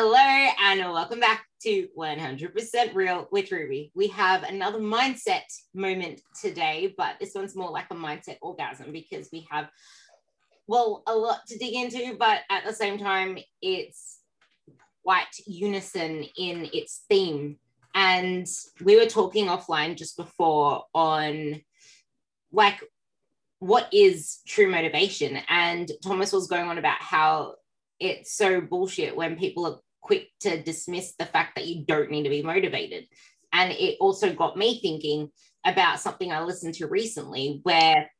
Hello and welcome back to 100% Real with Ruby. We have another mindset moment today, but this one's more like a mindset orgasm because we have, well, a lot to dig into, but at the same time, it's quite unison in its theme. And we were talking offline just before on like what is true motivation. And Thomas was going on about how it's so bullshit when people are quick to dismiss the fact that you don't need to be motivated. And it also got me thinking about something I listened to recently where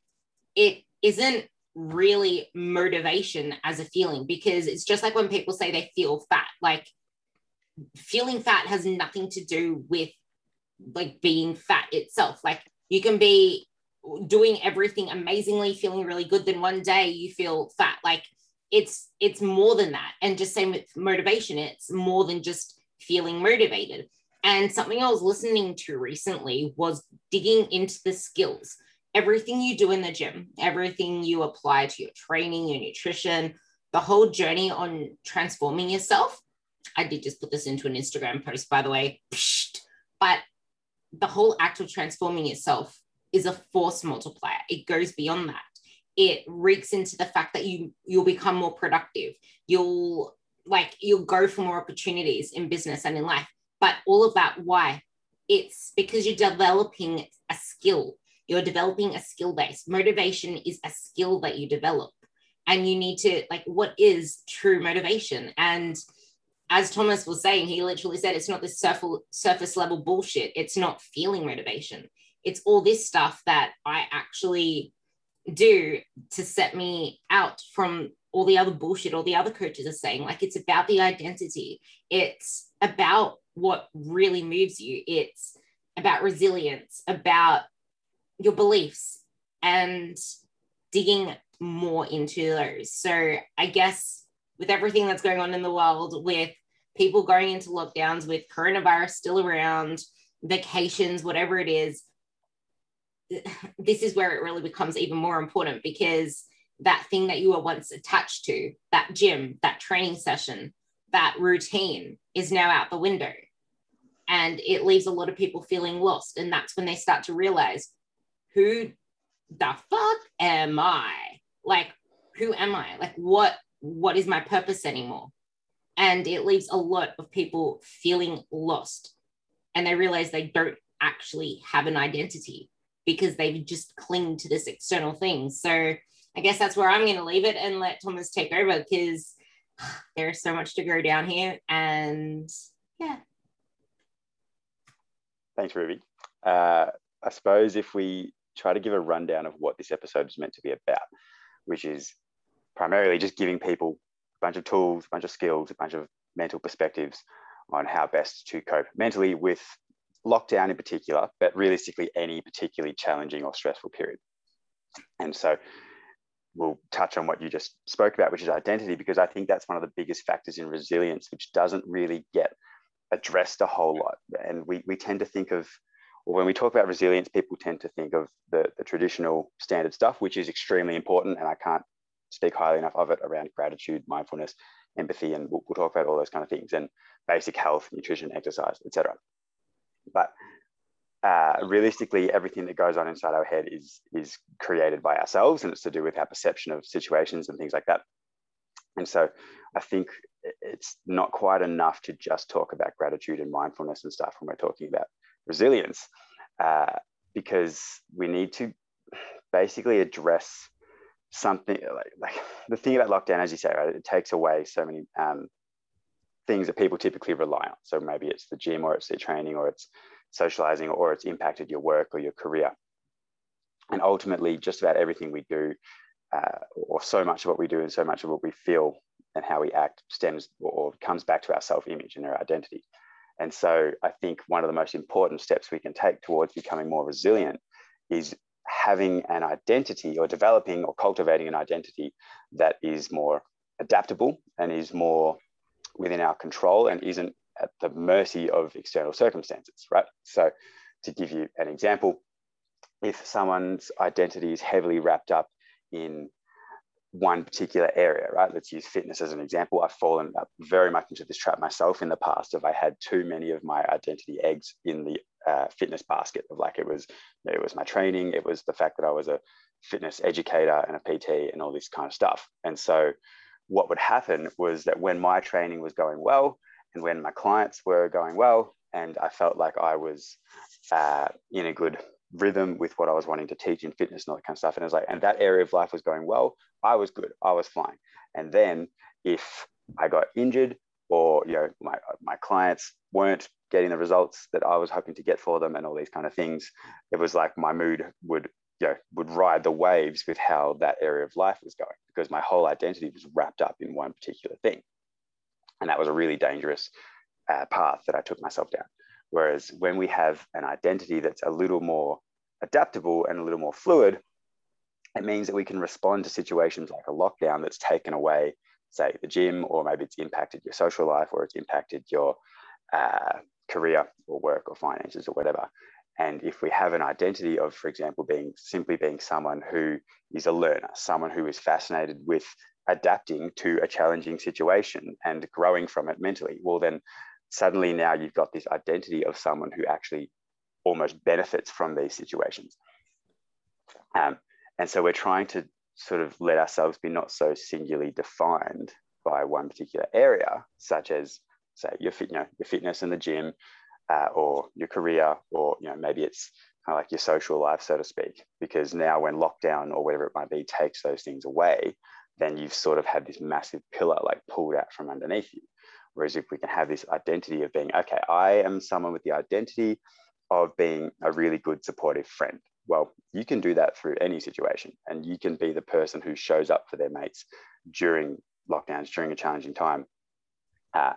it isn't really motivation as a feeling because it's just like when people say they feel fat, like feeling fat has nothing to do with like being fat itself. Like you can be doing everything amazingly, feeling really good, then one day you feel fat. Like it's it's more than that. And just same with motivation it's more than just feeling motivated. And something i was listening to recently was digging into the skills. Everything you do in the gym everything you apply to your training your nutrition the whole journey on transforming yourself. I did just put this into an instagram post by the way. But the whole act of transforming yourself is a force multiplier. It goes beyond that it reeks into the fact that you you'll become more productive. You'll like you'll go for more opportunities in business and in life. But all of that why? It's because you're developing a skill. You're developing a skill base. Motivation is a skill that you develop. And you need to like what is true motivation? And as thomas was saying he literally said it's not this surface surface level bullshit. It's not feeling motivation. It's all this stuff that i actually do to set me out from all the other bullshit all the other coaches are saying. Like it's about the identity, it's about what really moves you, it's about resilience, about your beliefs, and digging more into those. So I guess with everything that's going on in the world, with people going into lockdowns, with coronavirus still around, vacations, whatever it is, this is where it really becomes even more important because that thing that you were once attached to, that gym, that training session, that routine is now out the window. And it leaves a lot of people feeling lost. And that's when they start to realize who the fuck am I? Like, who am I? Like, what what is my purpose anymore? And it leaves a lot of people feeling lost. And they realize they don't actually have an identity because they've just cling to this external thing. So I guess that's where I'm going to leave it and let Thomas take over because there's so much to go down here. And yeah. Thanks, Ruby. Uh, I suppose if we try to give a rundown of what this episode is meant to be about, which is primarily just giving people a bunch of tools, a bunch of skills, a bunch of mental perspectives on how best to cope mentally with lockdown in particular, but realistically any particularly challenging or stressful period. And so we'll touch on what you just spoke about, which is identity, because I think that's one of the biggest factors in resilience, which doesn't really get addressed a whole lot. And we, we tend to think of, or when we talk about resilience, people tend to think of the, the traditional standard stuff, which is extremely important. And I can't speak highly enough of it around gratitude, mindfulness, empathy, and we'll, we'll talk about all those kind of things and basic health, nutrition, exercise, etc. But uh, realistically, everything that goes on inside our head is is created by ourselves, and it's to do with our perception of situations and things like that. And so, I think it's not quite enough to just talk about gratitude and mindfulness and stuff when we're talking about resilience, uh, because we need to basically address something like, like the thing about lockdown, as you say, right? It takes away so many um, things that people typically rely on. So maybe it's the gym or it's their training or it's socializing or it's impacted your work or your career. And ultimately, just about everything we do, uh, or so much of what we do and so much of what we feel and how we act stems or comes back to our self image and our identity. And so I think one of the most important steps we can take towards becoming more resilient is having an identity or developing or cultivating an identity that is more adaptable and is more within our control and isn't at the mercy of external circumstances, right? So, to give you an example, if someone's identity is heavily wrapped up in one particular area, right? Let's use fitness as an example. I've fallen very much into this trap myself in the past of I had too many of my identity eggs in the uh, fitness basket of like it was it was my training, it was the fact that I was a fitness educator and a PT and all this kind of stuff. And so what would happen was that when my training was going well and when my clients were going well and I felt like I was uh, in a good rhythm with what I was wanting to teach in fitness and all that kind of stuff. And it was like, and that area of life was going well. I was good. I was fine. And then if I got injured or you know my my clients weren't getting the results that I was hoping to get for them and all these kind of things, it was like my mood would you know would ride the waves with how that area of life was going because my whole identity was wrapped up in one particular thing. And that was a really dangerous uh, path that I took myself down. Whereas when we have an identity that's a little more adaptable and a little more fluid, it means that we can respond to situations like a lockdown that's taken away, say, the gym, or maybe it's impacted your social life, or it's impacted your uh, career or work or finances or whatever. And if we have an identity of, for example, being simply being someone who is a learner, someone who is fascinated with adapting to a challenging situation and growing from it mentally, well, then suddenly now you've got this identity of someone who actually almost benefits from these situations. Um, and so we're trying to sort of let ourselves be not so singularly defined by one particular area, such as say your fit, you know, your fitness in the gym, uh, or your career, or you know maybe it's kind of like your social life, so to speak. Because now when lockdown or whatever it might be takes those things away, then you've sort of had this massive pillar like pulled out from underneath you. Whereas if we can have this identity of being, okay, I am someone with the identity of being a really good supportive friend. Well, you can do that through any situation, and you can be the person who shows up for their mates during lockdowns, during a challenging time. Uh,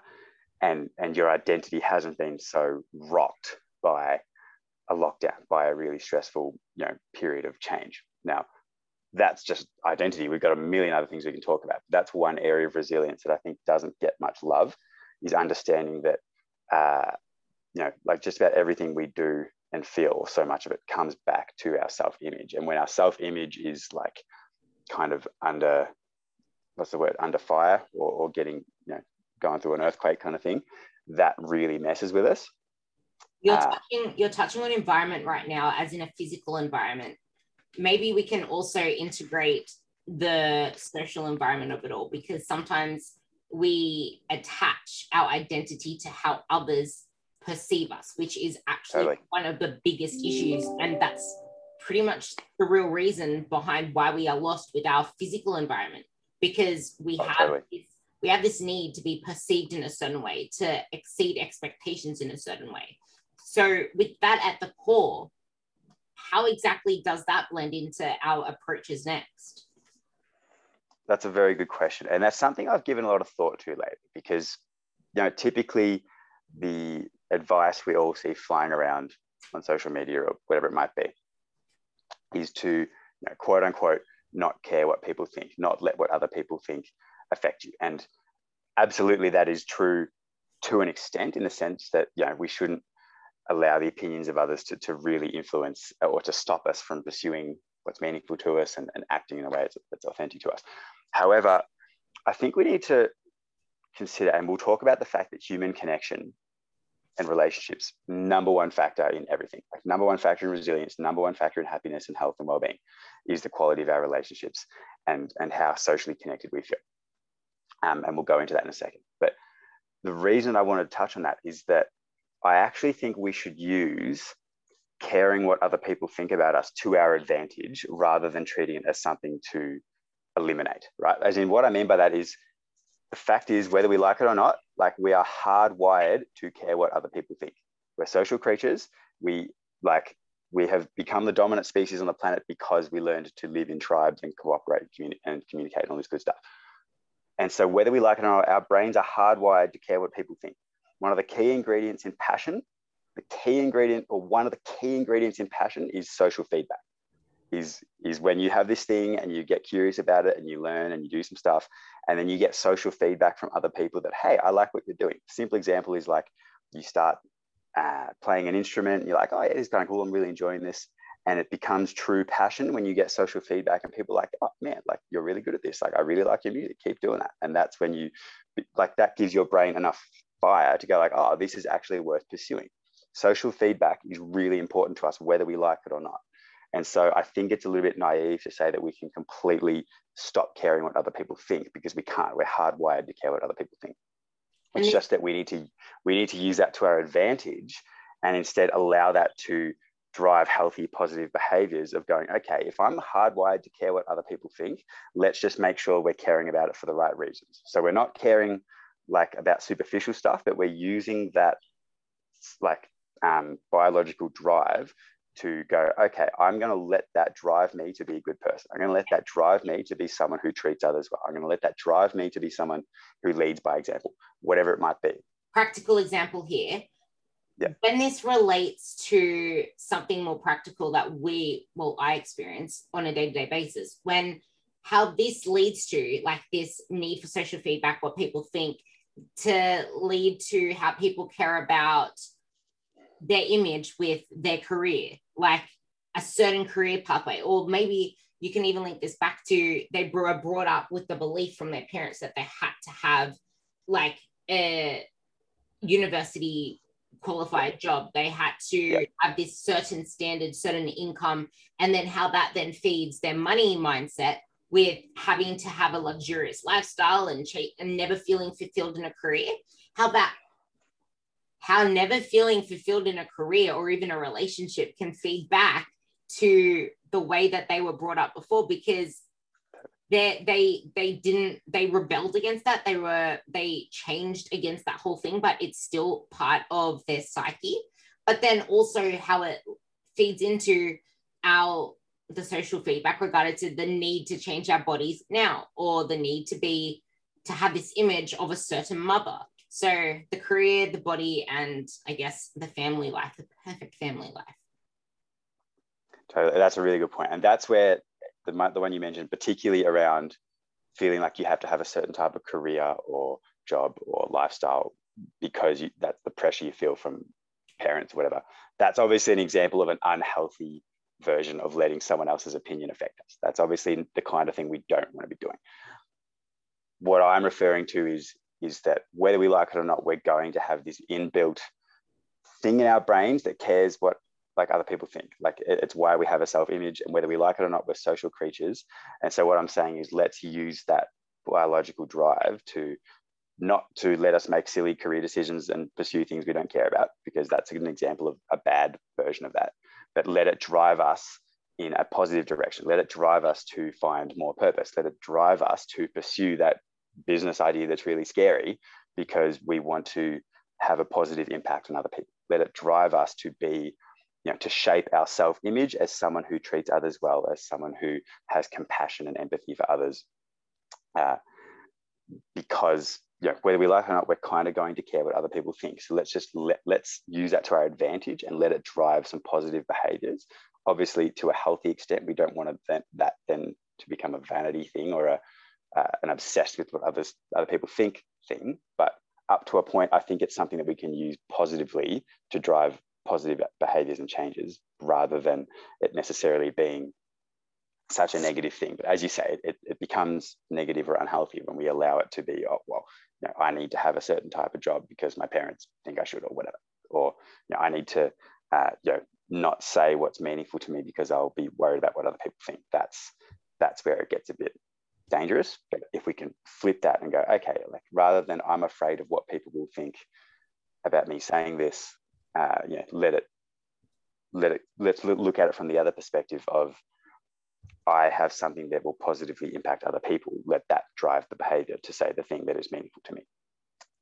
and, and your identity hasn't been so rocked by a lockdown, by a really stressful you know, period of change. Now, that's just identity. We've got a million other things we can talk about. That's one area of resilience that I think doesn't get much love is understanding that, uh, you know, like just about everything we do and feel, so much of it comes back to our self image. And when our self image is like kind of under, what's the word, under fire or, or getting, you know, going through an earthquake kind of thing, that really messes with us. You're uh, touching, you're touching on environment right now, as in a physical environment. Maybe we can also integrate the social environment of it all because sometimes we attach our identity to how others perceive us, which is actually totally. one of the biggest issues. And that's pretty much the real reason behind why we are lost with our physical environment because we oh, have totally. this, we have this need to be perceived in a certain way, to exceed expectations in a certain way. So with that at the core, how exactly does that blend into our approaches next? That's a very good question. And that's something I've given a lot of thought to lately because, you know, typically the advice we all see flying around on social media or whatever it might be is to, you know, quote unquote, not care what people think, not let what other people think affect you. And absolutely that is true to an extent in the sense that, you know, we shouldn't allow the opinions of others to, to really influence or to stop us from pursuing what's meaningful to us and, and acting in a way that's, that's authentic to us. However, I think we need to consider, and we'll talk about the fact that human connection and relationships, number one factor in everything, like number one factor in resilience, number one factor in happiness and health and well-being is the quality of our relationships and, and how socially connected we feel. Um, and we'll go into that in a second. But the reason I want to touch on that is that I actually think we should use caring what other people think about us to our advantage rather than treating it as something to eliminate, right? As in, what I mean by that is the fact is, whether we like it or not, like we are hardwired to care what other people think. We're social creatures. We like we have become the dominant species on the planet because we learned to live in tribes and cooperate and communicate and all this good stuff. And so, whether we like it or not, our brains are hardwired to care what people think. One of the key ingredients in passion, the key ingredient or one of the key ingredients in passion is social feedback is is when you have this thing and you get curious about it and you learn and you do some stuff and then you get social feedback from other people that hey i like what you're doing. Simple example is like you start uh, playing an instrument and you're like oh yeah this is kind of cool. I'm really enjoying this and it becomes true passion when you get social feedback and people are like oh man like you're really good at this. Like i really like your music. Keep doing that. And that's when you like that gives your brain enough fire to go like oh this is actually worth pursuing. Social feedback is really important to us whether we like it or not. And so i think it's a little bit naive to say that we can completely stop caring what other people think because we can't. We're hardwired to care what other people think. It's just that we need to we need to use that to our advantage and instead allow that to drive healthy positive behaviors of going okay if i'm hardwired to care what other people think let's just make sure we're caring about it for the right reasons. So we're not caring like about superficial stuff but we're using that like um, biological drive to go okay i'm going to let that drive me to be a good person. I'm going to let that drive me to be someone who treats others well. I'm going to let that drive me to be someone who leads by example whatever it might be. Practical example here yeah. when this relates to something more practical that we well i experience on a day-to-day basis when how this leads to like this need for social feedback what people think to lead to how people care about their image with their career like a certain career pathway or maybe you can even link this back to they were brought up with the belief from their parents that they had to have like a university qualified job. They had to have this certain standard, certain income, and then how that then feeds their money mindset with having to have a luxurious lifestyle and, and never feeling fulfilled in a career. How that how never feeling fulfilled in a career or even a relationship can feed back to the way that they were brought up before because they they they didn't they rebelled against that. They were they changed against that whole thing but it's still part of their psyche. But then also how it feeds into our the social feedback regarding to the need to change our bodies now or the need to be to have this image of a certain mother. So the career the body and i guess the family life the perfect family life. Totally that's a really good point. And that's where the, the one you mentioned, particularly around feeling like you have to have a certain type of career or job or lifestyle because you, that's the pressure you feel from parents, or whatever. That's obviously an example of an unhealthy version of letting someone else's opinion affect us. That's obviously the kind of thing we don't want to be doing. What I'm referring to is, is that whether we like it or not, we're going to have this inbuilt thing in our brains that cares what like other people think. Like it's why we have a self image, and whether we like it or not, we're social creatures. And so, what I'm saying is, let's use that biological drive to not to let us make silly career decisions and pursue things we don't care about, because that's an example of a bad version of that. But let it drive us in a positive direction. Let it drive us to find more purpose. Let it drive us to pursue that business idea that's really scary because we want to have a positive impact on other people. Let it drive us to be you know, to shape our self-image as someone who treats others well, as someone who has compassion and empathy for others. Uh, because you know, whether we like it or not, we're kind of going to care what other people think. So let's just let, let's use that to our advantage and let it drive some positive behaviors. Obviously, to a healthy extent, we don't want to then, that then to become a vanity thing or a, uh, an obsessed with what others other people think thing. But up to a point, I think it's something that we can use positively to drive positive behaviors and changes rather than it necessarily being such a negative thing. But as you say, it, it becomes negative or unhealthy when we allow it to be, oh, well, you know, I need to have a certain type of job because my parents think I should or whatever. Or, you know, I need to, uh, you know, not say what's meaningful to me because I'll be worried about what other people think. That's, that's where it gets a bit dangerous. But if we can flip that and go, okay, like rather than I'm afraid of what people will think about me saying this, uh, you know, let it let it let's look at it from the other perspective of I have something that will positively impact other people. Let that drive the behavior to say the thing that is meaningful to me.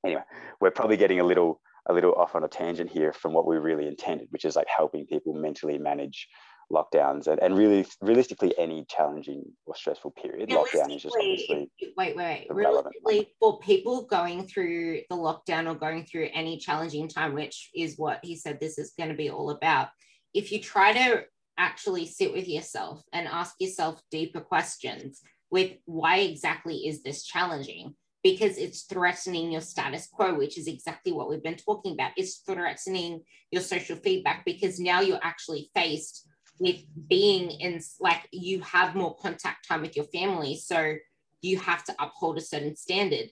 Anyway, we're probably getting a little a little off on a tangent here from what we really intended, which is like helping people mentally manage lockdowns and, and really realistically any challenging or stressful period. Lockdown is just obviously wait, wait, wait. Realistically, for people going through the lockdown or going through any challenging time, which is what he said this is going to be all about. If you try to actually sit with yourself and ask yourself deeper questions with why exactly is this challenging? Because it's threatening your status quo, which is exactly what we've been talking about. It's threatening your social feedback because now you're actually faced with being in like you have more contact time with your family so you have to uphold a certain standard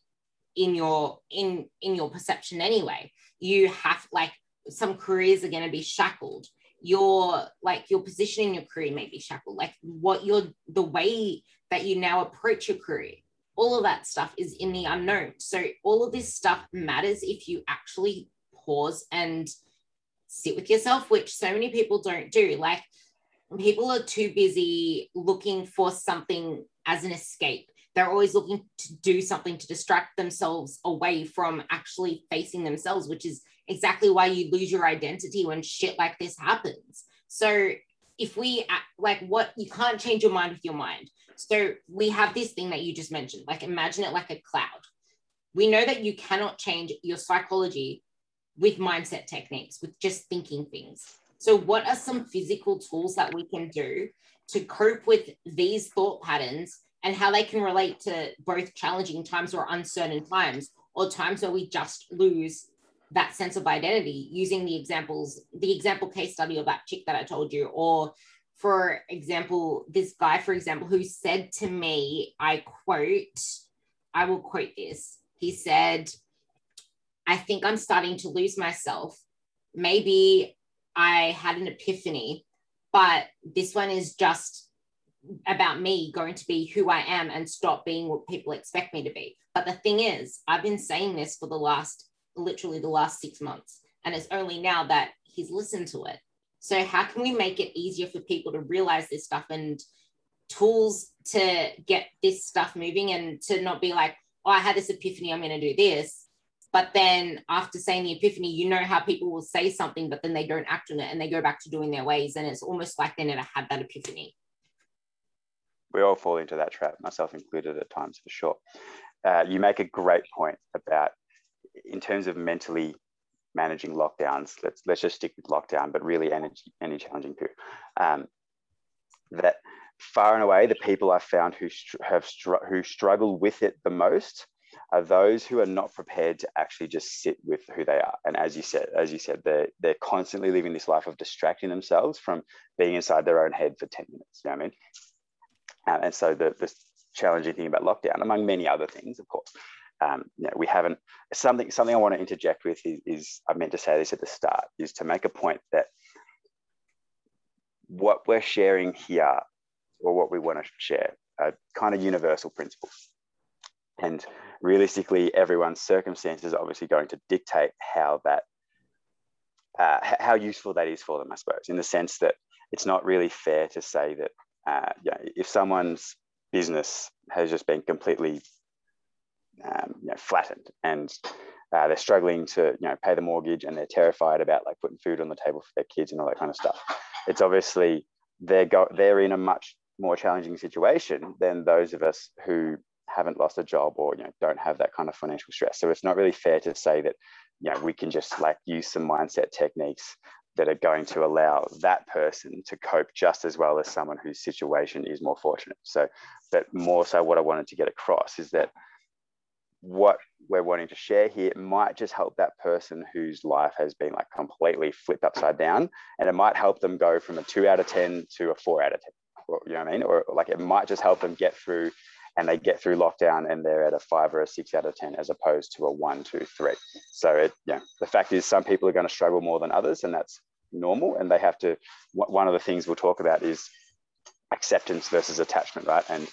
in your in in your perception anyway. You have like some careers are going to be shackled. Your like your position in your career may be shackled. Like what your the way that you now approach your career all of that stuff is in the unknown. So all of this stuff matters if you actually pause and sit with yourself which so many people don't do. Like people are too busy looking for something as an escape they're always looking to do something to distract themselves away from actually facing themselves which is exactly why you lose your identity when shit like this happens. So if we like what you can't change your mind with your mind. So we have this thing that you just mentioned, like imagine it like a cloud. We know that you cannot change your psychology with mindset techniques, with just thinking things. So, what are some physical tools that we can do to cope with these thought patterns and how they can relate to both challenging times or uncertain times or times where we just lose that sense of identity using the examples, the example case study of that chick that I told you, or for example, this guy, for example, who said to me, I quote, I will quote this. He said, I think I'm starting to lose myself. Maybe I had an epiphany, but this one is just about me going to be who I am and stop being what people expect me to be. But the thing is, I've been saying this for the last literally the last six months. And it's only now that he's listened to it. So, how can we make it easier for people to realize this stuff and tools to get this stuff moving and to not be like, oh, I had this epiphany, I'm going to do this. But then after saying the epiphany, you know how people will say something, but then they don't act on it and they go back to doing their ways. And it's almost like they never had that epiphany. We all fall into that trap, myself included at times for sure. Uh, you make a great point about in terms of mentally managing lockdowns, let's let's just stick with lockdown, but really any any challenging period. Um, that far and away the people I've found who have str- who struggle with it the most are those who are not prepared to actually just sit with who they are. And as you said, as you said, they're they're constantly living this life of distracting themselves from being inside their own head for ten minutes. You know what I mean? Um, and so the the challenging thing about lockdown, among many other things, of course, um, you know, we haven't something something I want to interject with is, is I meant to say this at the start is to make a point that what we're sharing here or what we want to share are kind of universal principles and realistically everyone's circumstances are obviously going to dictate how that uh, how useful that is for them i suppose in the sense that it's not really fair to say that uh, yeah, if someone's business has just been completely um, you know, flattened and uh, they're struggling to you know pay the mortgage and they're terrified about like putting food on the table for their kids and all that kind of stuff it's obviously they're go- they're in a much more challenging situation than those of us who haven't lost a job or you know don't have that kind of financial stress. So it's not really fair to say that you know we can just like use some mindset techniques that are going to allow that person to cope just as well as someone whose situation is more fortunate. So but more so what i wanted to get across is that what we're wanting to share here might just help that person whose life has been like completely flipped upside down and it might help them go from a two out of 10 to a four out of 10 you know what i mean? Or like it might just help them get through and they get through lockdown and they're at a five or a six out of 10 as opposed to a one two three so it yeah the fact is some people are going to struggle more than others and that's normal and they have to one of the things we'll talk about is acceptance versus attachment right and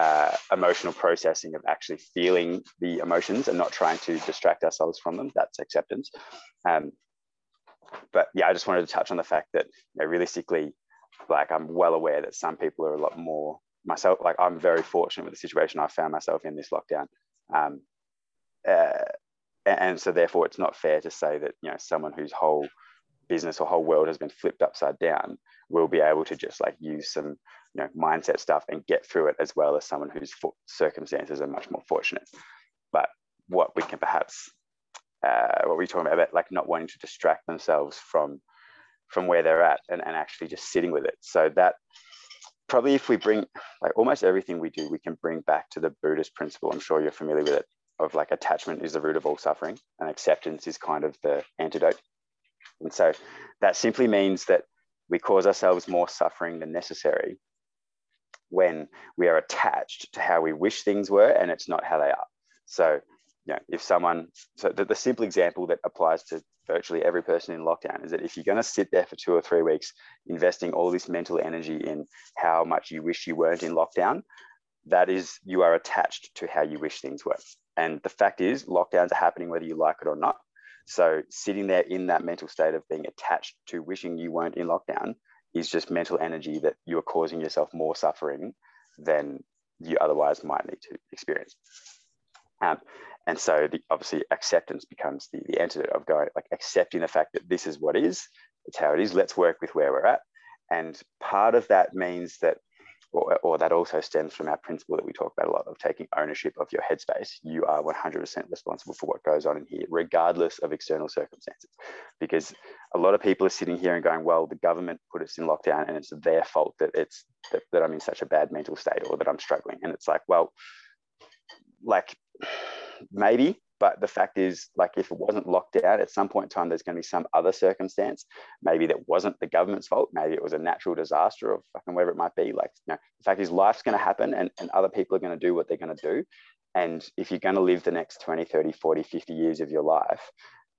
uh, emotional processing of actually feeling the emotions and not trying to distract ourselves from them. That's acceptance. Um, but yeah, I just wanted to touch on the fact that you know, realistically, like I'm well aware that some people are a lot more myself. Like I'm very fortunate with the situation I found myself in this lockdown. Um, uh, and so therefore it's not fair to say that, you know, someone whose whole business or whole world has been flipped upside down will be able to just like use some you know mindset stuff and get through it as well as someone whose circumstances are much more fortunate but what we can perhaps uh, what we're talking about, like not wanting to distract themselves from from where they're at and, and actually just sitting with it so that probably if we bring like almost everything we do we can bring back to the buddhist principle i'm sure you're familiar with it of like attachment is the root of all suffering and acceptance is kind of the antidote and so that simply means that we cause ourselves more suffering than necessary when we are attached to how we wish things were and it's not how they are. So, you know, if someone, so the, the simple example that applies to virtually every person in lockdown is that if you're going to sit there for two or three weeks investing all this mental energy in how much you wish you weren't in lockdown, that is, you are attached to how you wish things were. And the fact is, lockdowns are happening whether you like it or not. So, sitting there in that mental state of being attached to wishing you weren't in lockdown is just mental energy that you are causing yourself more suffering than you otherwise might need to experience. Um, and so the, obviously acceptance becomes the, the antidote of going like accepting the fact that this is what is, it's how it is, let's work with where we're at. And part of that means that or, or, that also stems from our principle that we talk about a lot of taking ownership of your headspace. You are 100% responsible for what goes on in here, regardless of external circumstances. Because a lot of people are sitting here and going, well, the government put us in lockdown and it's their fault that it's that, that I'm in such a bad mental state or that I'm struggling. And it's like, well, like maybe, but the fact is, like, if it wasn't locked down, at some point in time, there's going to be some other circumstance. Maybe that wasn't the government's fault. Maybe it was a natural disaster or fucking whatever it might be. Like, you know, the fact is, life's going to happen and, and other people are going to do what they're going to do. And if you're going to live the next 20, 30, 40, 50 years of your life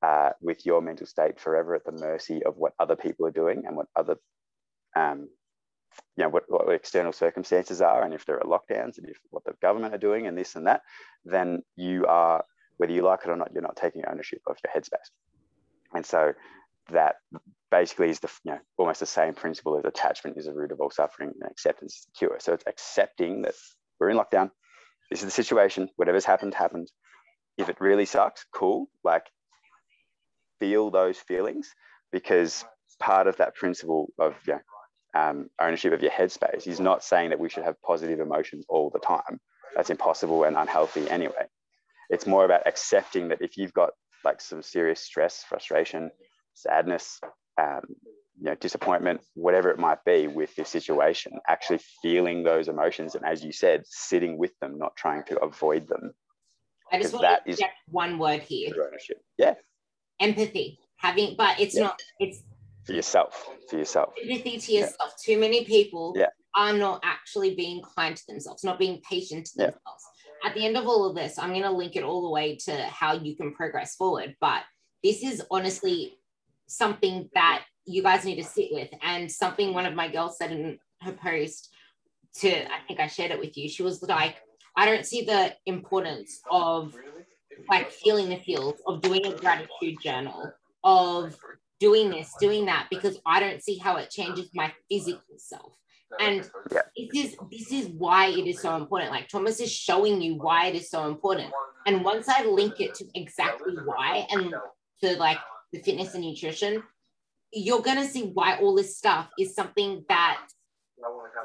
uh, with your mental state forever at the mercy of what other people are doing and what other um, you know what, what external circumstances are and if there are lockdowns and if what the government are doing and this and that then you are whether you like it or not, you're not taking ownership of your headspace. And so that basically is the you know almost the same principle as attachment is the root of all suffering and acceptance is the cure. So it's accepting that we're in lockdown. This is the situation. Whatever's happened, happened. If it really sucks, cool. Like feel those feelings because part of that principle of you know, um, ownership of your headspace is not saying that we should have positive emotions all the time. That's impossible and unhealthy anyway it's more about accepting that if you've got like some serious stress, frustration, sadness, um, you know, disappointment, whatever it might be with this situation, actually feeling those emotions and as you said, sitting with them, not trying to avoid them. I just want that to is one word here. Ownership. Yeah. Empathy. Having, but it's yeah. not. It's for yourself. For yourself. Empathy to yourself. Yeah. Too many people yeah. are not actually being kind to themselves, not being patient to themselves at the end of all of this, I'm going to link it all the way to how you can progress forward. But this is honestly something that you guys need to sit with. And something one of my girls said in her post to, I think I shared it with you. She was like, I don't see the importance of like feeling the feels, of doing a gratitude journal, of doing this, doing that, because I don't see how it changes my physical self. And yeah. this is this is why it is so important. Like Thomas is showing you why it is so important. And once I link it to exactly why and to like the fitness and nutrition, you're gonna see why all this stuff is something that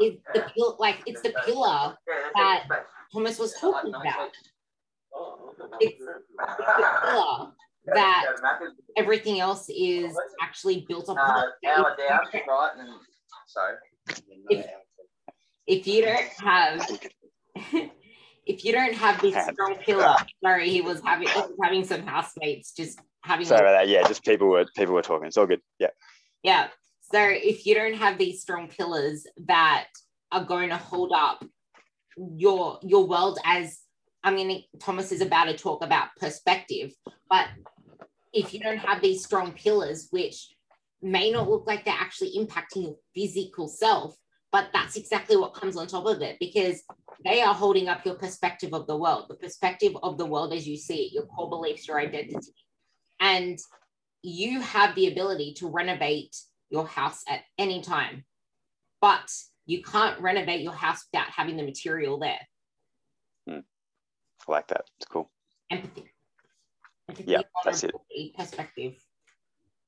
is the pill like it's the pillar that Thomas was talking about. It's the pillar that everything else is actually built upon. Uh, sorry if, if you don't have if you don't have this strong pillar, sorry, he was having having some housemates just having. Sorry about that. Yeah, just people were people were talking. It's all good. Yeah. Yeah. So if you don't have these strong pillars that are going to hold up your your world as I mean Thomas is about to talk about perspective, but if you don't have these strong pillars, which may not look like they're actually impacting your physical self, but that's exactly what comes on top of it because they are holding up your perspective of the world, the perspective of the world as you see it, your core beliefs, your identity. And you have the ability to renovate your house at any time, but you can't renovate your house without having the material there. Mm. I like that. It's cool. Empathy. Yeah, that's it. Perspective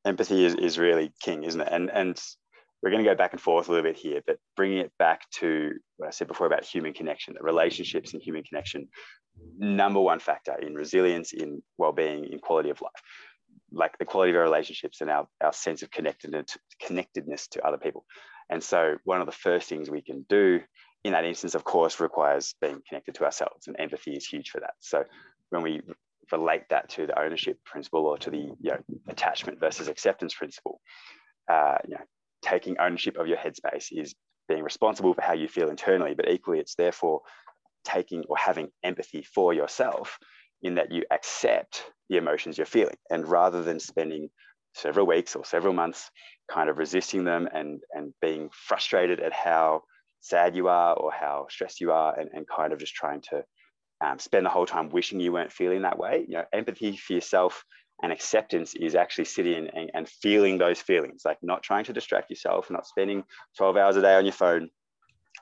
empathy is, is really king, isn't it? And and we're going to go back and forth a little bit here, but bringing it back to what I said before about human connection, the relationships and human connection, number one factor in resilience, in well-being, in quality of life, like the quality of our relationships and our, our sense of connectedness, connectedness to other people. And so one of the first things we can do in that instance, of course, requires being connected to ourselves, and empathy is huge for that. So when we relate that to the ownership principle or to the you know, attachment versus acceptance principle. Uh, you know, taking ownership of your headspace is being responsible for how you feel internally, but equally it's therefore taking or having empathy for yourself in that you accept the emotions you're feeling. And rather than spending several weeks or several months kind of resisting them and, and being frustrated at how sad you are or how stressed you are and, and kind of just trying to um, spend the whole time wishing you weren't feeling that way. You know, empathy for yourself and acceptance is actually sitting and, and feeling those feelings, like not trying to distract yourself, not spending 12 hours a day on your phone,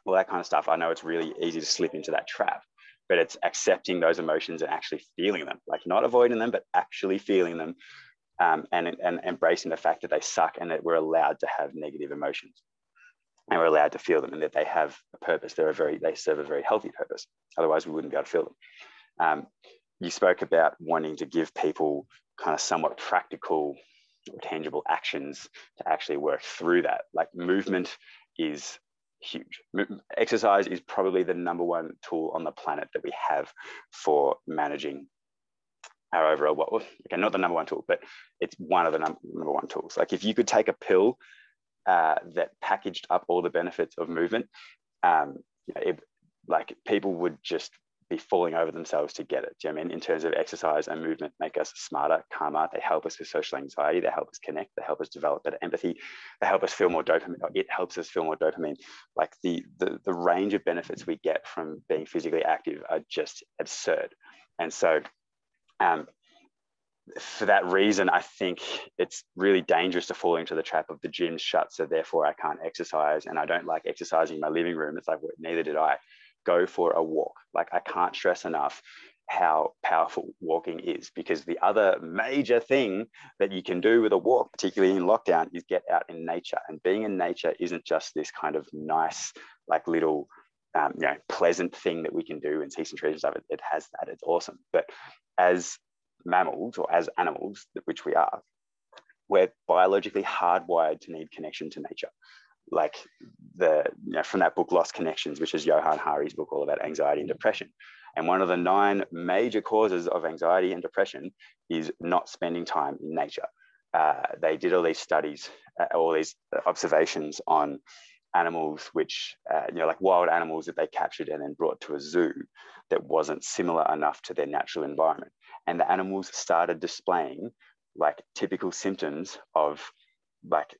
all that kind of stuff. I know it's really easy to slip into that trap, but it's accepting those emotions and actually feeling them, like not avoiding them, but actually feeling them um, and, and embracing the fact that they suck and that we're allowed to have negative emotions and we're allowed to feel them and that they have a purpose. They're a very, they serve a very healthy purpose. Otherwise, we wouldn't be able to feel them. Um, you spoke about wanting to give people kind of somewhat practical or tangible actions to actually work through that. Like movement is huge. Exercise is probably the number one tool on the planet that we have for managing our overall well, okay, not the number one tool, but it's one of the num- number one tools. Like if you could take a pill uh, that packaged up all the benefits of movement, um, you know, it, like people would just be falling over themselves to get it. Do you know I mean? In terms of exercise and movement, make us smarter, calmer. They help us with social anxiety. They help us connect. They help us develop better empathy. They help us feel more dopamine. It helps us feel more dopamine. Like the the, the range of benefits we get from being physically active are just absurd. And so, um, for that reason, I think it's really dangerous to fall into the trap of the gym's shut, so therefore I can't exercise, and I don't like exercising in my living room. It's like well, neither did I go for a walk. Like I can't stress enough how powerful walking is because the other major thing that you can do with a walk, particularly in lockdown, is get out in nature. And being in nature isn't just this kind of nice, like little, um, you know, pleasant thing that we can do and see some trees and stuff. It, it has that. It's awesome. But as mammals or as animals, which we are, we're biologically hardwired to need connection to nature like the you know, from that book Lost Connections, which is Johann Hari's book all about anxiety and depression. And one of the nine major causes of anxiety and depression is not spending time in nature. Uh, they did all these studies, uh, all these observations on animals, which uh, you know, like wild animals that they captured and then brought to a zoo that wasn't similar enough to their natural environment. And the animals started displaying like typical symptoms of like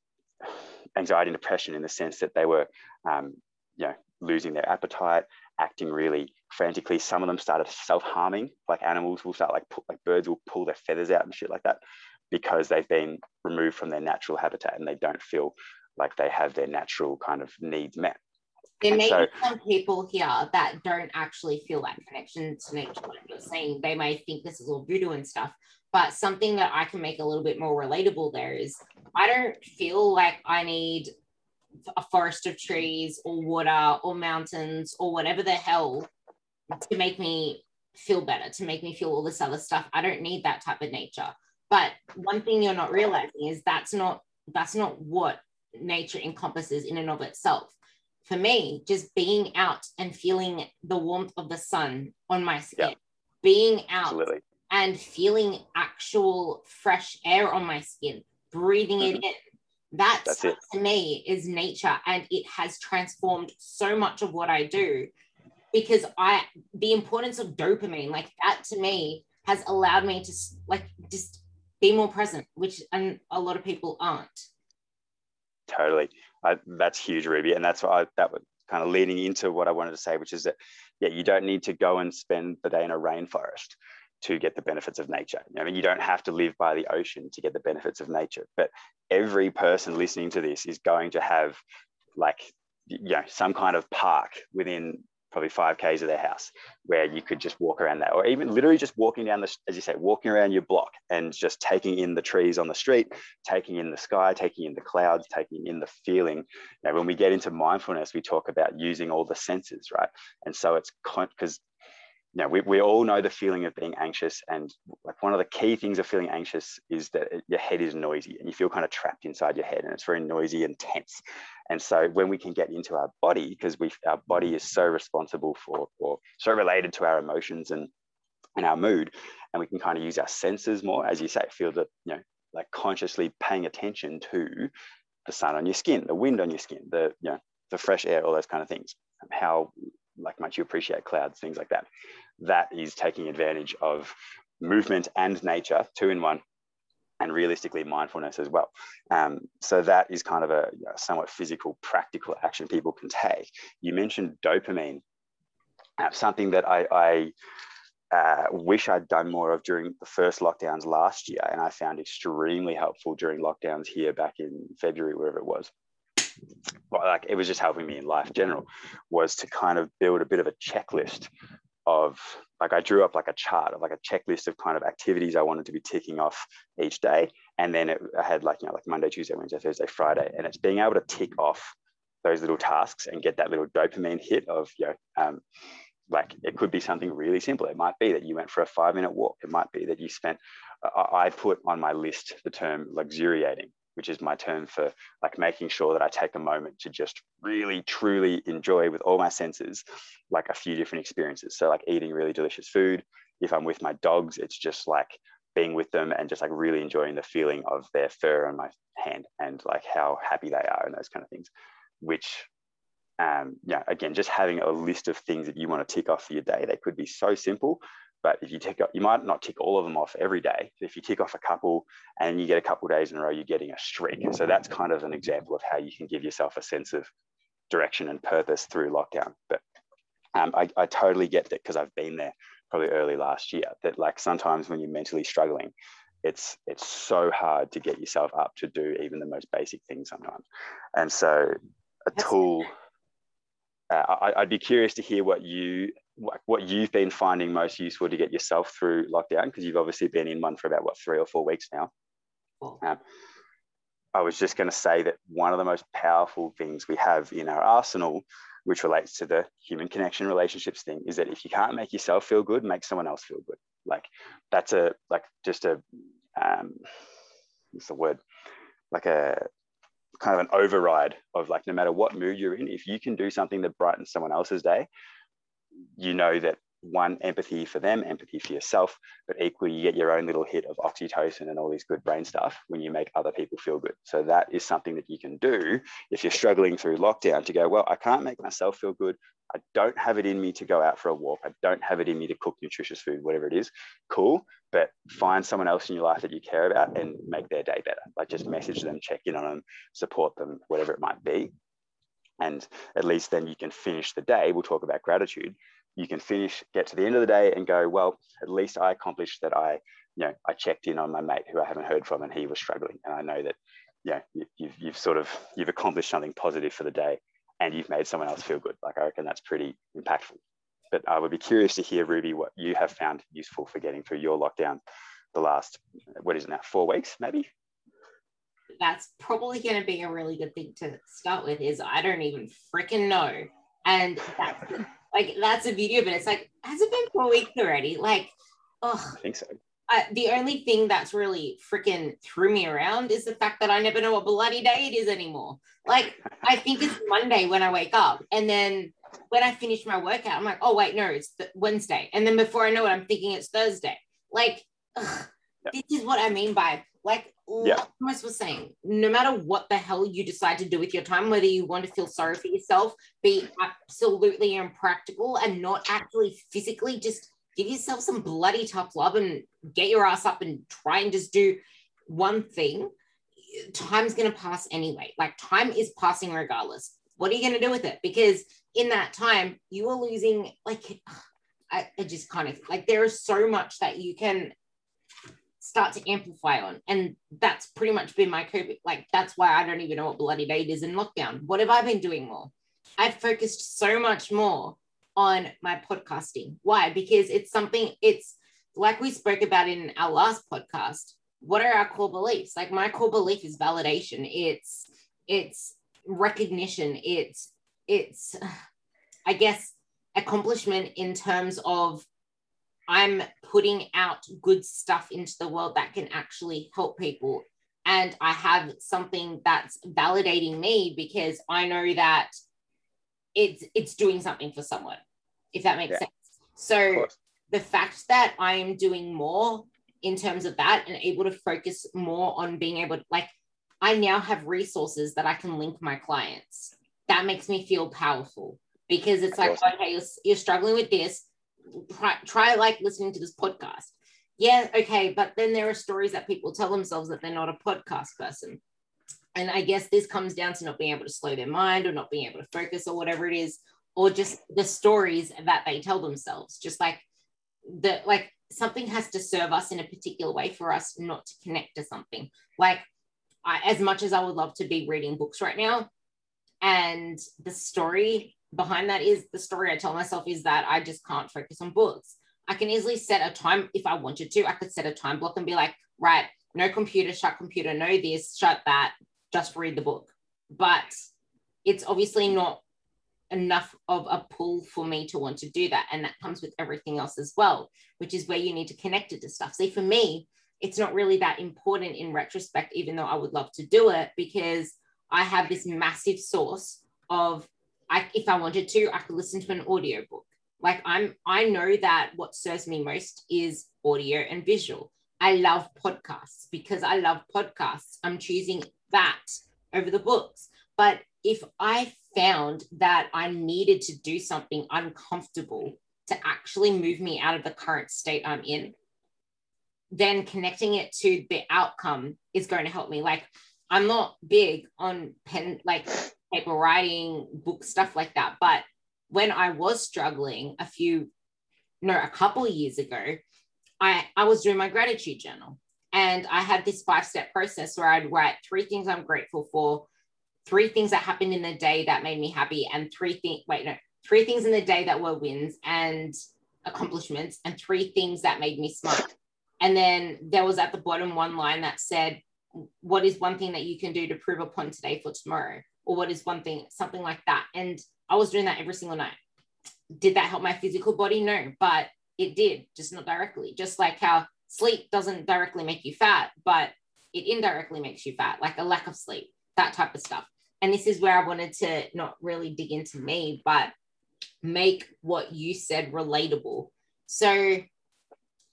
anxiety and depression in the sense that they were, um, you know, losing their appetite, acting really frantically. Some of them started self-harming, like animals will start like like birds will pull their feathers out and shit like that because they've been removed from their natural habitat and they don't feel like they have their natural kind of needs met. There may so, be some people here that don't actually feel that connection to nature, like you're saying. They may think this is all voodoo and stuff, but something that I can make a little bit more relatable there is I don't feel like I need a forest of trees or water or mountains or whatever the hell to make me feel better, to make me feel all this other stuff. I don't need that type of nature. But one thing you're not realizing is that's not that's not what nature encompasses in and of itself. For me, just being out and feeling the warmth of the sun on my skin, being out Absolutely and feeling actual fresh air on my skin, breathing mm-hmm. it in. That That's it. to me is nature and it has transformed so much of what I do because I the importance of dopamine like that to me has allowed me to like just be more present which and a lot of people aren't totally I, that's huge ruby and that's why that was kind of leading into what i wanted to say which is that yeah you don't need to go and spend the day in a rainforest to get the benefits of nature. I mean, you don't have to live by the ocean to get the benefits of nature, but every person listening to this is going to have like, you know, some kind of park within probably five Ks of their house where you could just walk around that, or even literally just walking down the, as you say, walking around your block and just taking in the trees on the street, taking in the sky, taking in the clouds, taking in the feeling. Now, when we get into mindfulness, we talk about using all the senses, right? And so it's because know, we, we all know the feeling of being anxious. And like one of the key things of feeling anxious is that your head is noisy and you feel kind of trapped inside your head and it's very noisy and tense. And so when we can get into our body, because we our body is so responsible for or so related to our emotions and and our mood, and we can kind of use our senses more, as you say, feel that, you know, like consciously paying attention to the sun on your skin, the wind on your skin, the you know the fresh air, all those kind of things. How like much you appreciate clouds, things like that. That is taking advantage of movement and nature, two in one, and realistically mindfulness as well. Um, so that is kind of a you know, somewhat physical, practical action people can take. You mentioned dopamine, uh, something that I, I uh, wish I'd done more of during the first lockdowns last year, and I found extremely helpful during lockdowns here back in February, wherever it was. Like it was just helping me in life general, was to kind of build a bit of a checklist of like I drew up like a chart of like a checklist of kind of activities I wanted to be ticking off each day, and then it, I had like you know like Monday, Tuesday, Wednesday, Thursday, Friday, and it's being able to tick off those little tasks and get that little dopamine hit of you know um, like it could be something really simple. It might be that you went for a five minute walk. It might be that you spent, I put on my list the term luxuriating, which is my term for like making sure that I take a moment to just really truly enjoy with all my senses, like a few different experiences. So like eating really delicious food. If I'm with my dogs, it's just like being with them and just like really enjoying the feeling of their fur on my hand and like how happy they are and those kind of things, which um, yeah, again, just having a list of things that you want to tick off for your day. They could be so simple, but if you tick you might not tick all of them off every day. If you tick off a couple and you get a couple days in a row, you're getting a streak. So that's kind of an example of how you can give yourself a sense of direction and purpose through lockdown. But um, I, I totally get that because I've been there probably early last year. That like sometimes when you're mentally struggling, it's it's so hard to get yourself up to do even the most basic things sometimes. And so a tool uh, I, would be curious to hear what you what, what you've been finding most useful to get yourself through lockdown because you've obviously been in one for about what three or four weeks now. Um, I was just going to say that one of the most powerful things we have in our arsenal, which relates to the human connection relationships thing, is that if you can't make yourself feel good, make someone else feel good. Like that's a like just a um, what's the word? Like a kind of an override of like no matter what mood you're in, if you can do something that brightens someone else's day, you know that one empathy for them, empathy for yourself, but equally you get your own little hit of oxytocin and all these good brain stuff when you make other people feel good. So that is something that you can do if you're struggling through lockdown to go, well, I can't make myself feel good. I don't have it in me to go out for a walk. I don't have it in me to cook nutritious food, whatever it is. Cool. But find someone else in your life that you care about and make their day better. Like just message them, check in on them, support them, whatever it might be. And at least then you can finish the day. We'll talk about gratitude. You can finish, get to the end of the day and go, well, at least I accomplished that I, you know, I checked in on my mate who I haven't heard from and he was struggling. And I know that, yeah, you've, you've sort of, you've accomplished something positive for the day and you've made someone else feel good. Like I reckon that's pretty impactful. But I would be curious to hear, Ruby, what you have found useful for getting through your lockdown the last, what is it now, four weeks maybe? That's probably going to be a really good thing to start with is I don't even freaking know. And that's, like, that's a video, but it's like, has it been four weeks already? Like, oh, I think so. I, the only thing that's really freaking threw me around is the fact that I never know what bloody day it is anymore. Like, I think it's Monday when I wake up, and then when I finish my workout, I'm like, oh wait, no, it's Wednesday, and then before I know it, I'm thinking it's Thursday. Like, ugh, yeah. this is what I mean by like yeah. Thomas was saying, no matter what the hell you decide to do with your time, whether you want to feel sorry for yourself, be absolutely impractical and not actually physically just give yourself some bloody tough love and get your ass up and try and just do one thing, time's going to pass anyway. Like time is passing regardless. What are you going to do with it? Because in that time, you are losing, like, I, I just kind of like there is so much that you can start to amplify on. And that's pretty much been my COVID. Like, that's why I don't even know what bloody date is in lockdown. What have I been doing more? I've focused so much more on my podcasting. Why? Because it's something, it's like we spoke about in our last podcast. What are our core beliefs? Like my core belief is validation. It's it's recognition. It's it's I guess accomplishment in terms of I'm putting out good stuff into the world that can actually help people. And I have something that's validating me because I know that it's it's doing something for someone if that makes yeah. sense. So the fact that I am doing more in terms of that and able to focus more on being able to like I now have resources that I can link my clients. That makes me feel powerful because it's like, okay, you're, you're struggling with this. Try, try like listening to this podcast. Yeah, okay, but then there are stories that people tell themselves that they're not a podcast person. And I guess this comes down to not being able to slow their mind or not being able to focus or whatever it is, or just the stories that they tell themselves. Just like the like something has to serve us in a particular way for us not to connect to something. Like I, as much as I would love to be reading books right now, and the story behind that is the story I tell myself is that I just can't focus on books. I can easily set a time if I wanted to. I could set a time block and be like, right, no computer, shut computer, no this, shut that, just read the book. But it's obviously not enough of a pull for me to want to do that. And that comes with everything else as well, which is where you need to connect it to stuff. See, for me, it's not really that important in retrospect, even though I would love to do it because I have this massive source of I, if I wanted to, I could listen to an audio book. Like I'm, I know that what serves me most is audio and visual. I love podcasts because I love podcasts. I'm choosing that over the books. But if I found that I needed to do something uncomfortable to actually move me out of the current state I'm in, then connecting it to the outcome is going to help me. Like, I'm not big on pen, like paper writing, book stuff like that. But when I was struggling a few, no, a couple of years ago, I, I was doing my gratitude journal. And I had this five step process where I'd write three things I'm grateful for, three things that happened in the day that made me happy, and three things, wait, no, three things in the day that were wins and accomplishments, and three things that made me smile. And then there was at the bottom one line that said, What is one thing that you can do to prove a point today for tomorrow? Or what is one thing, something like that. And I was doing that every single night. Did that help my physical body? No, but it did, just not directly. Just like how sleep doesn't directly make you fat, but it indirectly makes you fat, like a lack of sleep, that type of stuff. And this is where I wanted to not really dig into me, but make what you said relatable. So,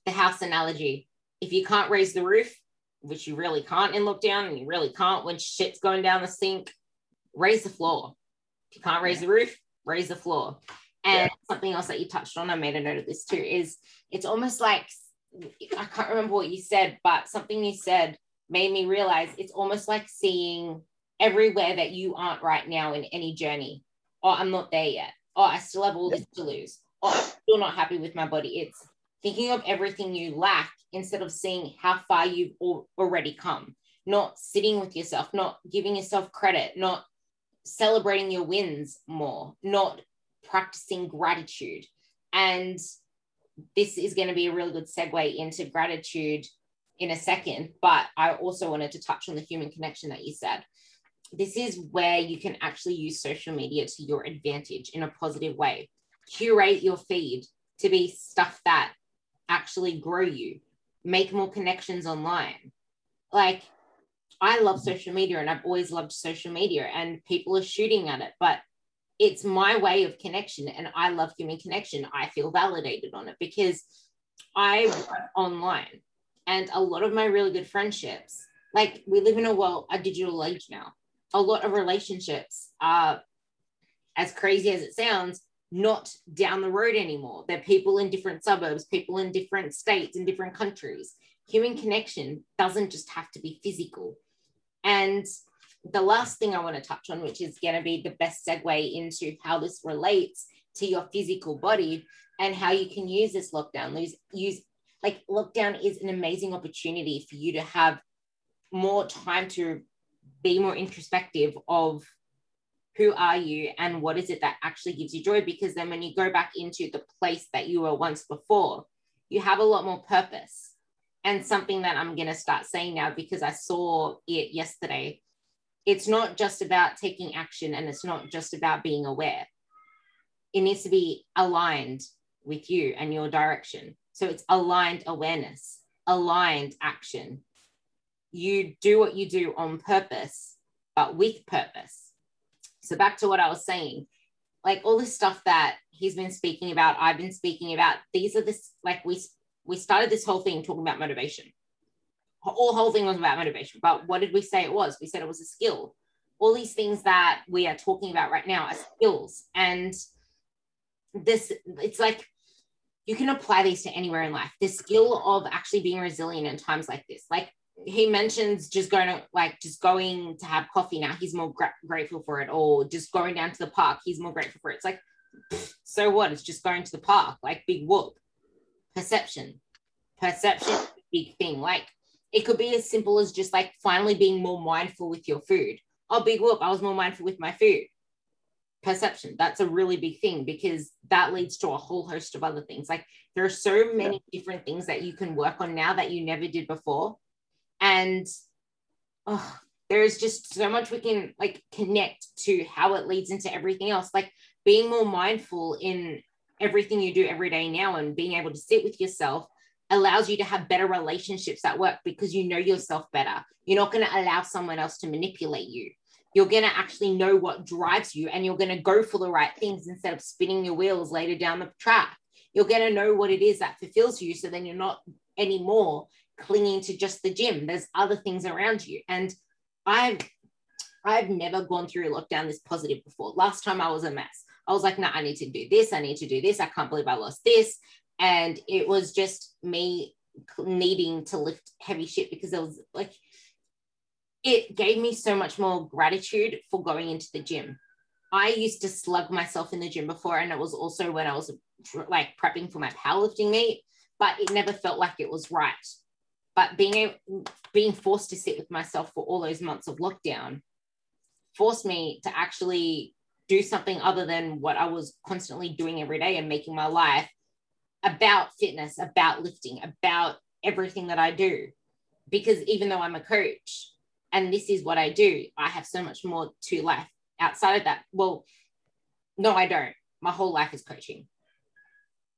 the house analogy if you can't raise the roof, which you really can't in lockdown, and you really can't when shit's going down the sink, raise the floor. If you can't raise the roof, raise the floor. And yeah. something else that you touched on, I made a note of this too, is it's almost like I can't remember what you said, but something you said made me realize it's almost like seeing everywhere that you aren't right now in any journey. Oh, I'm not there yet. Oh, I still have all this to lose. Oh, I'm still not happy with my body. It's thinking of everything you lack instead of seeing how far you've already come, not sitting with yourself, not giving yourself credit, not celebrating your wins more, not practicing gratitude. And this is going to be a really good segue into gratitude in a second. But I also wanted to touch on the human connection that you said. This is where you can actually use social media to your advantage in a positive way. Curate your feed to be stuff that actually grow you, make more connections online. Like, I love social media and I've always loved social media, and people are shooting at it, but it's my way of connection and I love human connection. I feel validated on it because I work online and a lot of my really good friendships, like we live in a world, a digital age now. A lot of relationships are, as crazy as it sounds, not down the road anymore. They're people in different suburbs, people in different states, in different countries. Human connection doesn't just have to be physical. And the last thing I want to touch on, which is going to be the best segue into how this relates to your physical body and how you can use this lockdown. Use, use like lockdown is an amazing opportunity for you to have more time to be more introspective of who are you and what is it that actually gives you joy because then when you go back into the place that you were once before you have a lot more purpose and something that i'm going to start saying now because i saw it yesterday it's not just about taking action and it's not just about being aware. It needs to be aligned with you and your direction. So it's aligned awareness, aligned action. You do what you do on purpose, but with purpose. So back to what I was saying, like all this stuff that he's been speaking about, I've been speaking about, these are this like we we started this whole thing talking about motivation. all whole thing was about motivation. But what did we say it was? We said it was a skill. All these things that we are talking about right now are skills. And this, it's like you can apply these to anywhere in life. The skill of actually being resilient in times like this. Like he mentions just going to like just going to have coffee now he's more gra- grateful for it or just going down to the park he's more grateful for it it's like so what it's just going to the park like big whoop perception. Perception big thing like it could be as simple as just like finally being more mindful with your food. Oh big whoop i was more mindful with my food. Perception that's a really big thing because that leads to a whole host of other things. Like there are so many yeah. different things that you can work on now that you never did before. And oh, there's just so much we can like connect to how it leads into everything else. Like being more mindful in everything you do every day now and being able to sit with yourself allows you to have better relationships at work because you know yourself better you're not going to allow someone else to manipulate you you're going to actually know what drives you and you're going to go for the right things instead of spinning your wheels later down the track you're going to know what it is that fulfills you so then you're not anymore clinging to just the gym. There's other things around you. And I've I've never gone through lockdown this positive before. Last time I was a mess. I was like, no, nah, I need to do this. I need to do this. I can't believe I lost this. And it was just me needing to lift heavy shit because it was like, it gave me so much more gratitude for going into the gym. I used to slug myself in the gym before, and it was also when I was like prepping for my powerlifting meet, but it never felt like it was right but being being forced to sit with myself for all those months of lockdown forced me to actually do something other than what I was constantly doing every day and making my life about fitness, about lifting, about everything that I do. Because even though I'm a coach and this is what I do, I have so much more to life outside of that. Well, no, I don't. My whole life is coaching.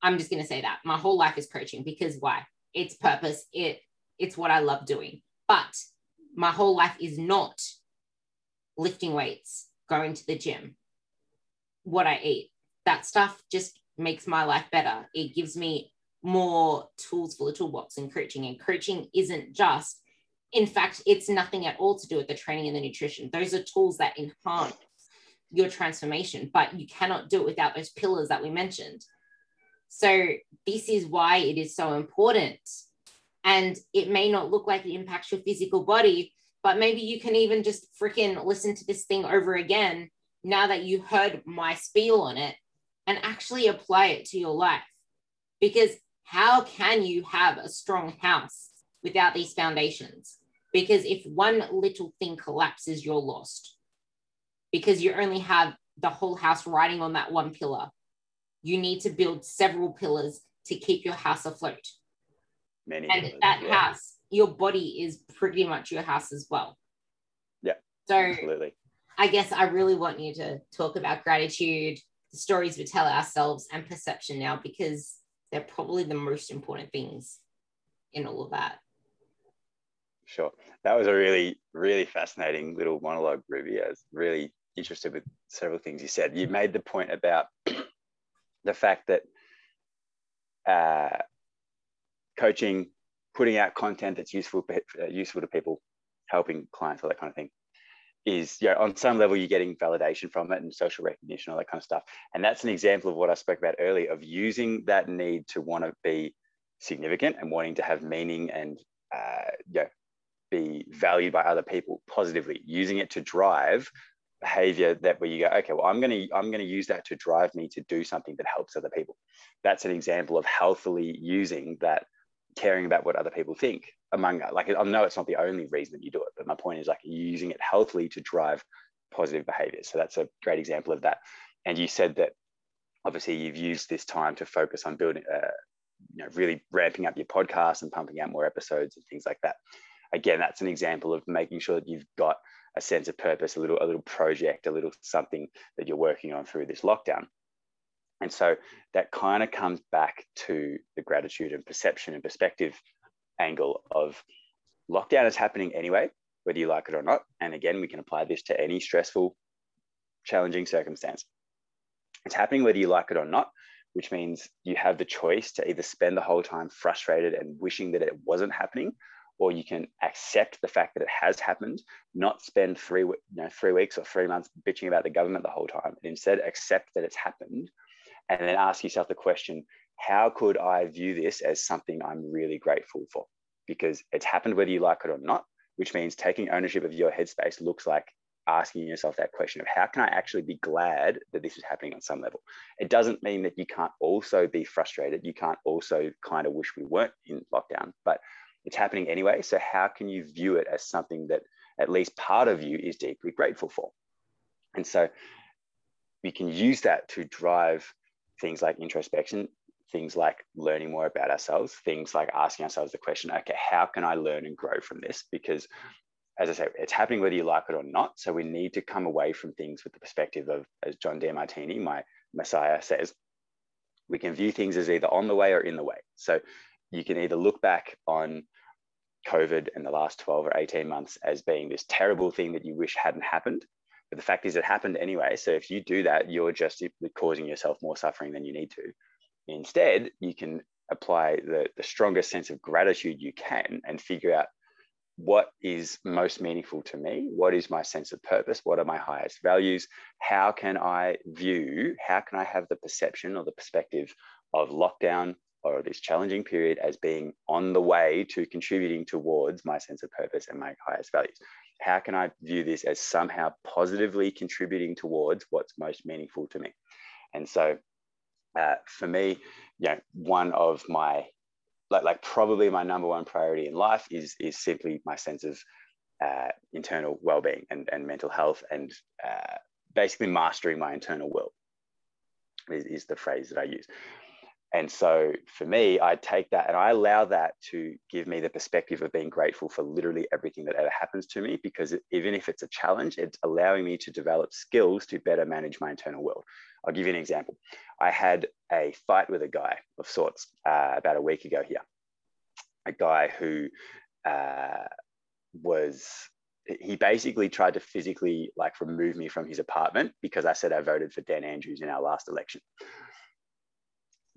I'm just going to say that. My whole life is coaching because why? It's purpose. It it's what I love doing. But my whole life is not lifting weights, going to the gym, what I eat. That stuff just makes my life better. It gives me more tools for the toolbox in coaching. And coaching isn't just, in fact, it's nothing at all to do with the training and the nutrition. Those are tools that enhance your transformation, but you cannot do it without those pillars that we mentioned. So, this is why it is so important and it may not look like it impacts your physical body but maybe you can even just freaking listen to this thing over again now that you heard my spiel on it and actually apply it to your life. Because how can you have a strong house without these foundations? Because if one little thing collapses you're lost. Because you only have the whole house riding on that one pillar. You need to build several pillars to keep your house afloat. Many and that yeah. house your body is pretty much your house as well. Yeah so absolutely i guess i really want you to talk about gratitude the stories we tell ourselves and perception now because they're probably the most important things in all of that. Sure. That was a really really fascinating little monologue ruby. I was really interested with several things you said. You made the point about the fact that uh, coaching, putting out content that's useful uh, useful to people, helping clients, all that kind of thing, is you know, on some level you're getting validation from it and social recognition, all that kind of stuff. And that's an example of what I spoke about earlier of using that need to want to be significant and wanting to have meaning and uh, you know, be valued by other people positively, using it to drive behavior that where you go okay well i'm going to i'm going to use that to drive me to do something that helps other people that's an example of healthily using that caring about what other people think among like I know it's not the only reason that you do it, but my point is like you're using it healthily to drive positive behaviors. So that's a great example of that. And you said that obviously you've used this time to focus on building, uh, you know, really ramping up your podcast and pumping out more episodes and things like that. Again, that's an example of making sure that you've got a sense of purpose, a little, a little project, a little something that you're working on through this lockdown. And so that kind of comes back to the gratitude and perception and perspective angle of lockdown is happening anyway, whether you like it or not. And again, we can apply this to any stressful, challenging circumstance. It's happening whether you like it or not, which means you have the choice to either spend the whole time frustrated and wishing that it wasn't happening, or you can accept the fact that it has happened, not spend three, you know, three weeks or three months bitching about the government the whole time, and instead accept that it's happened, and then ask yourself the question, how could I view this as something I'm really grateful for? Because it's happened whether you like it or not, which means taking ownership of your headspace looks like asking yourself that question of how can I actually be glad that this is happening on some level? It doesn't mean that you can't also be frustrated. You can't also kind of wish we weren't in lockdown, but it's happening anyway. So, how can you view it as something that at least part of you is deeply grateful for? And so, we can use that to drive things like introspection, things like learning more about ourselves, things like asking ourselves the question, okay, how can I learn and grow from this? Because as I say, it's happening whether you like it or not. So we need to come away from things with the perspective of, as John Demartini, my Messiah, says, we can view things as either on the way or in the way. So you can either look back on COVID in the last 12 or 18 months as being this terrible thing that you wish hadn't happened. The fact is, it happened anyway. So if you do that, you're just causing yourself more suffering than you need to. Instead, you can apply the, the strongest sense of gratitude you can and figure out what is most meaningful to me? What is my sense of purpose? What are my highest values? How can I view, how can I have the perception or the perspective of lockdown or this challenging period as being on the way to contributing towards my sense of purpose and my highest values? How can I view this as somehow positively contributing towards what's most meaningful to me? And so uh, for me, you know, one of my like like probably my number one priority in life is is simply my sense of uh, internal well-being and, and mental health and uh, basically mastering my internal world is, is the phrase that I use. And so for me, I take that and I allow that to give me the perspective of being grateful for literally everything that ever happens to me, because even if it's a challenge, it's allowing me to develop skills to better manage my internal world. I'll give you an example. I had a fight with a guy of sorts uh, about a week ago here. A guy who uh, was he basically tried to physically like remove me from his apartment because I said I voted for Dan Andrews in our last election.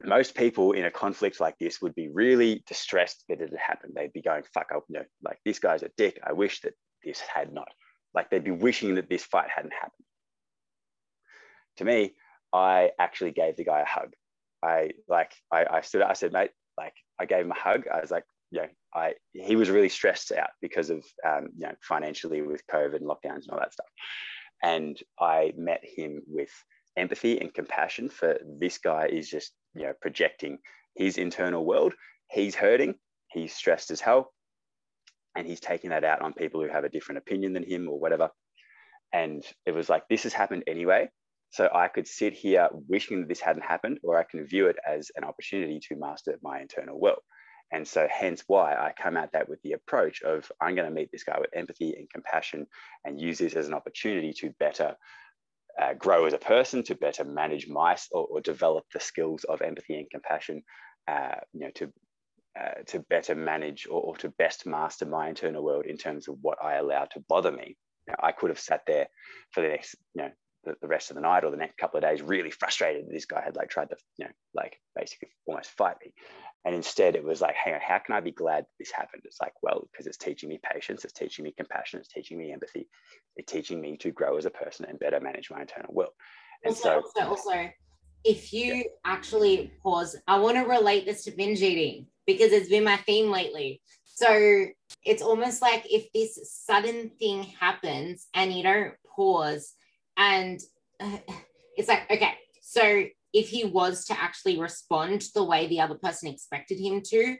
Most people in a conflict like this would be really distressed that it had happened. They'd be going, fuck up, no, like this guy's a dick. I wish that this had not. Like they'd be wishing that this fight hadn't happened. To me, I actually gave the guy a hug. I like I, I stood I said, mate, like I gave him a hug. I was like, you know, I he was really stressed out because of um, you know, financially with COVID and lockdowns and all that stuff. And I met him with empathy and compassion for this guy is just, you know, projecting his internal world. He's hurting, he's stressed as hell, and he's taking that out on people who have a different opinion than him or whatever. And it was like, this has happened anyway. So I could sit here wishing that this hadn't happened, or I can view it as an opportunity to master my internal world. And so, hence why I come at that with the approach of I'm going to meet this guy with empathy and compassion and use this as an opportunity to better uh, grow as a person, to better manage my or, or develop the skills of empathy and compassion, uh, you know, to uh, to better manage or, or, to best master my internal world in terms of what I allow to bother me. I could have sat there for the next, you know, the, the rest of the night or the next couple of days really frustrated this guy had like tried to you know like basically almost fight me and instead it was like hang on how can i be glad this happened? It's like well because it's teaching me patience it's teaching me compassion it's teaching me empathy it's teaching me to grow as a person and better manage my internal world. And also, so also, also if you yeah. actually pause i want to relate this to binge eating because it's been my theme lately. So it's almost like if this sudden thing happens and you don't pause and uh, it's like, okay, so if he was to actually respond the way the other person expected him to,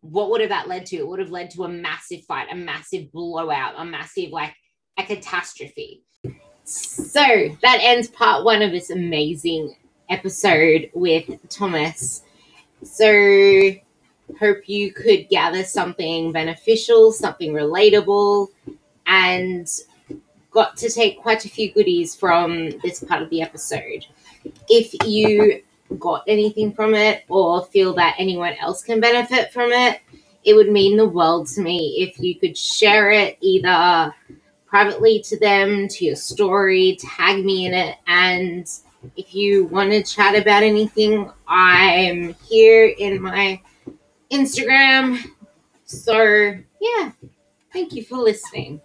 what would have that led to? It would have led to a massive fight, a massive blowout, a massive, like, a catastrophe. So that ends part one of this amazing episode with Thomas. So hope you could gather something beneficial, something relatable, and got to take quite a few goodies from this part of the episode. If you got anything from it or feel that anyone else can benefit from it, it would mean the world to me if you could share it either privately to them, to your story, tag me in it, and if you want to chat about anything, I'm here in my Instagram. So yeah, thank you for listening.